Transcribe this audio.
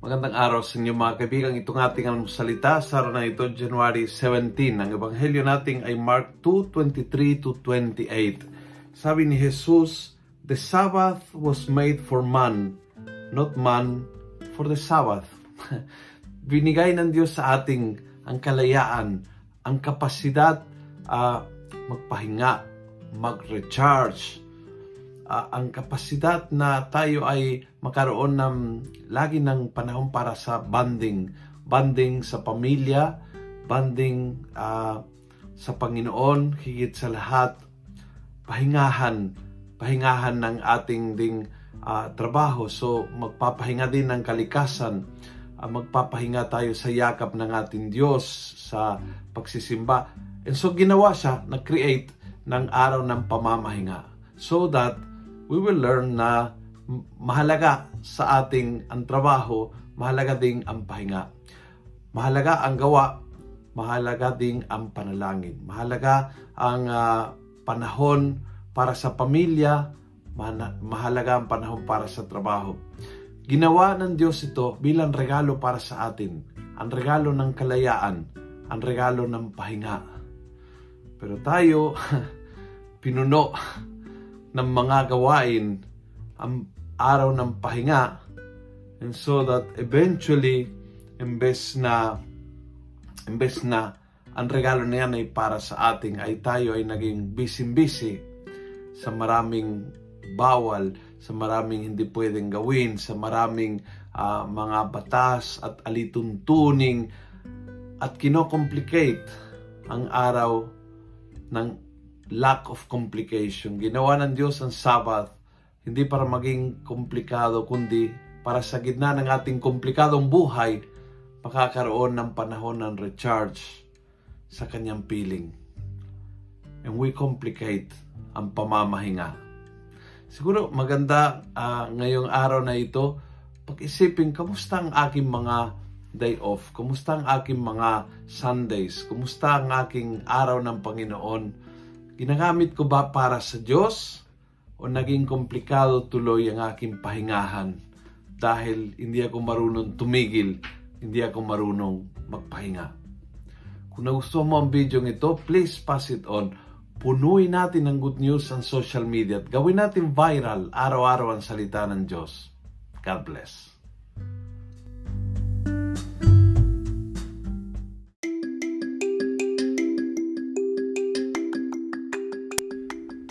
Magandang araw sa inyo mga kaibigan. Itong ating salita sa araw na ito, January 17. Ang ebanghelyo natin ay Mark 2:23 to 28. Sabi ni Jesus, The Sabbath was made for man, not man for the Sabbath. Binigay ng Diyos sa ating ang kalayaan, ang kapasidad uh, magpahinga, mag-recharge, uh, ang kapasidad na tayo ay makaroon ng lagi ng panahon para sa bonding. Bonding sa pamilya, bonding uh, sa Panginoon, higit sa lahat, pahingahan, pahingahan ng ating ding uh, trabaho. So magpapahinga din ng kalikasan, uh, magpapahinga tayo sa yakap ng ating Diyos sa pagsisimba. And so ginawa siya, nag-create ng araw ng pamamahinga so that we will learn na mahalaga sa ating ang trabaho, mahalaga ding ang pahinga. Mahalaga ang gawa, mahalaga ding ang panalangin. Mahalaga ang uh, panahon para sa pamilya, mahalaga ang panahon para sa trabaho. Ginawa ng Diyos ito bilang regalo para sa atin. Ang regalo ng kalayaan, ang regalo ng pahinga. Pero tayo, pinuno ng mga gawain ang araw ng pahinga. And so that eventually imbes na imbes na ang regalo na yan ay para sa ating ay tayo ay naging busy-busy sa maraming bawal, sa maraming hindi pwedeng gawin, sa maraming uh, mga batas at alituntuning at kinocomplicate ang araw ng lack of complication. Ginawa ng Diyos ang Sabbath hindi para maging komplikado kundi para sa gitna ng ating komplikadong buhay makakaroon ng panahon ng recharge sa kanyang piling. And we complicate ang pamamahinga. Siguro maganda uh, ngayong araw na ito pag-isipin kamusta ang aking mga day off, kumusta ang aking mga Sundays, kumusta ang aking araw ng Panginoon, Ginagamit ko ba para sa Diyos o naging komplikado tuloy ang aking pahingahan dahil hindi ako marunong tumigil, hindi ako marunong magpahinga. Kung nagustuhan mo ang video ito, please pass it on. Punuin natin ng good news ang social media at gawin natin viral araw-araw ang salita ng Diyos. God bless.